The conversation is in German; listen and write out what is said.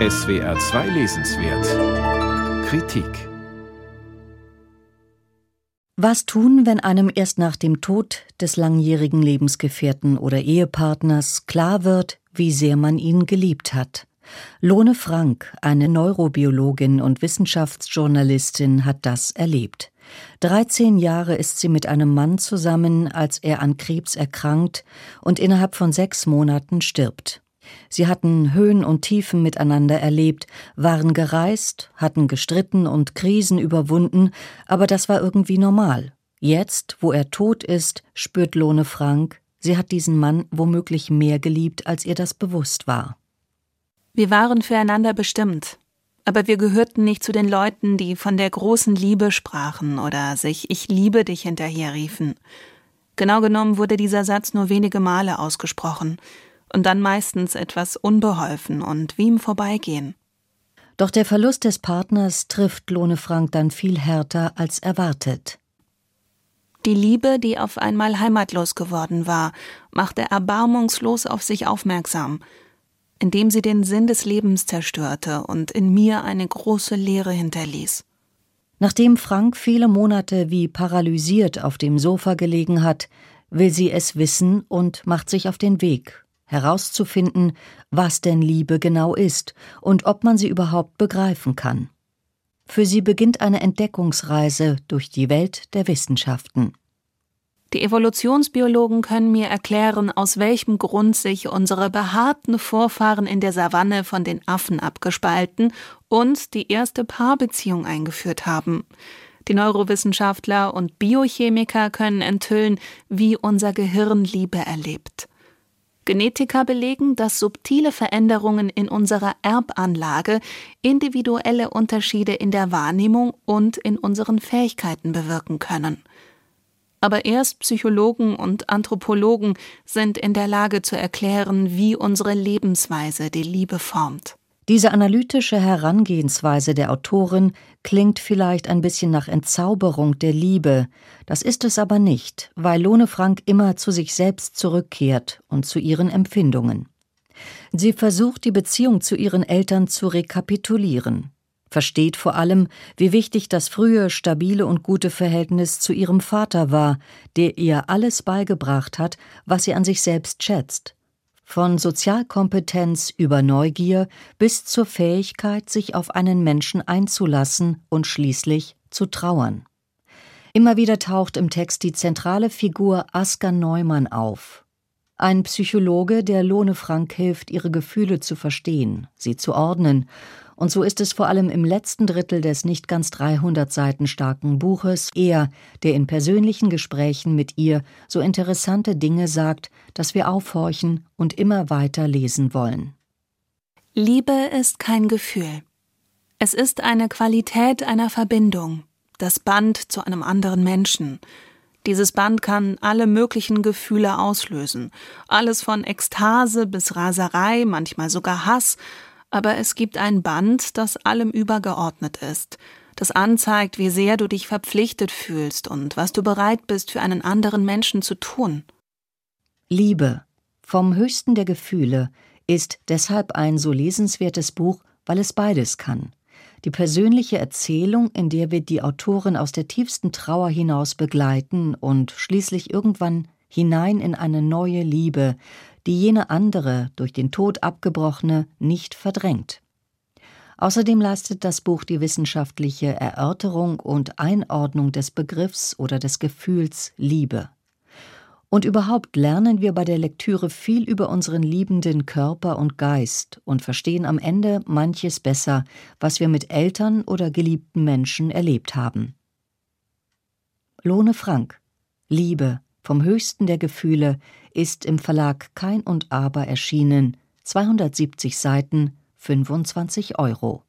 SWR 2 Lesenswert Kritik Was tun, wenn einem erst nach dem Tod des langjährigen Lebensgefährten oder Ehepartners klar wird, wie sehr man ihn geliebt hat? Lone Frank, eine Neurobiologin und Wissenschaftsjournalistin, hat das erlebt. 13 Jahre ist sie mit einem Mann zusammen, als er an Krebs erkrankt und innerhalb von sechs Monaten stirbt. Sie hatten Höhen und Tiefen miteinander erlebt, waren gereist, hatten gestritten und Krisen überwunden, aber das war irgendwie normal. Jetzt, wo er tot ist, spürt Lone Frank, sie hat diesen Mann womöglich mehr geliebt, als ihr das bewusst war. Wir waren füreinander bestimmt, aber wir gehörten nicht zu den Leuten, die von der großen Liebe sprachen oder sich Ich liebe dich hinterherriefen. Genau genommen wurde dieser Satz nur wenige Male ausgesprochen und dann meistens etwas unbeholfen und wie im Vorbeigehen. Doch der Verlust des Partners trifft Lone Frank dann viel härter als erwartet. Die Liebe, die auf einmal heimatlos geworden war, machte erbarmungslos auf sich aufmerksam – indem sie den Sinn des Lebens zerstörte und in mir eine große Leere hinterließ. Nachdem Frank viele Monate wie paralysiert auf dem Sofa gelegen hat, will sie es wissen und macht sich auf den Weg, herauszufinden, was denn Liebe genau ist und ob man sie überhaupt begreifen kann. Für sie beginnt eine Entdeckungsreise durch die Welt der Wissenschaften. Die Evolutionsbiologen können mir erklären, aus welchem Grund sich unsere behaarten Vorfahren in der Savanne von den Affen abgespalten und die erste Paarbeziehung eingeführt haben. Die Neurowissenschaftler und Biochemiker können enthüllen, wie unser Gehirn Liebe erlebt. Genetiker belegen, dass subtile Veränderungen in unserer Erbanlage individuelle Unterschiede in der Wahrnehmung und in unseren Fähigkeiten bewirken können aber erst Psychologen und Anthropologen sind in der Lage zu erklären, wie unsere Lebensweise die Liebe formt. Diese analytische Herangehensweise der Autorin klingt vielleicht ein bisschen nach Entzauberung der Liebe, das ist es aber nicht, weil Lone Frank immer zu sich selbst zurückkehrt und zu ihren Empfindungen. Sie versucht, die Beziehung zu ihren Eltern zu rekapitulieren versteht vor allem, wie wichtig das frühe, stabile und gute Verhältnis zu ihrem Vater war, der ihr alles beigebracht hat, was sie an sich selbst schätzt. Von Sozialkompetenz über Neugier bis zur Fähigkeit, sich auf einen Menschen einzulassen und schließlich zu trauern. Immer wieder taucht im Text die zentrale Figur Asker Neumann auf. Ein Psychologe, der Lohne Frank hilft, ihre Gefühle zu verstehen, sie zu ordnen und so ist es vor allem im letzten Drittel des nicht ganz 300 Seiten starken Buches er, der in persönlichen Gesprächen mit ihr so interessante Dinge sagt, dass wir aufhorchen und immer weiter lesen wollen. Liebe ist kein Gefühl. Es ist eine Qualität einer Verbindung, das Band zu einem anderen Menschen. Dieses Band kann alle möglichen Gefühle auslösen, alles von Ekstase bis Raserei, manchmal sogar Hass, aber es gibt ein Band, das allem übergeordnet ist, das anzeigt, wie sehr du dich verpflichtet fühlst und was du bereit bist, für einen anderen Menschen zu tun. Liebe, vom höchsten der Gefühle, ist deshalb ein so lesenswertes Buch, weil es beides kann. Die persönliche Erzählung, in der wir die Autorin aus der tiefsten Trauer hinaus begleiten und schließlich irgendwann hinein in eine neue Liebe, die jene andere, durch den Tod abgebrochene, nicht verdrängt. Außerdem leistet das Buch die wissenschaftliche Erörterung und Einordnung des Begriffs oder des Gefühls Liebe. Und überhaupt lernen wir bei der Lektüre viel über unseren liebenden Körper und Geist und verstehen am Ende manches besser, was wir mit Eltern oder geliebten Menschen erlebt haben. Lohne Frank Liebe vom höchsten der Gefühle ist im Verlag Kein und Aber erschienen, 270 Seiten, 25 Euro.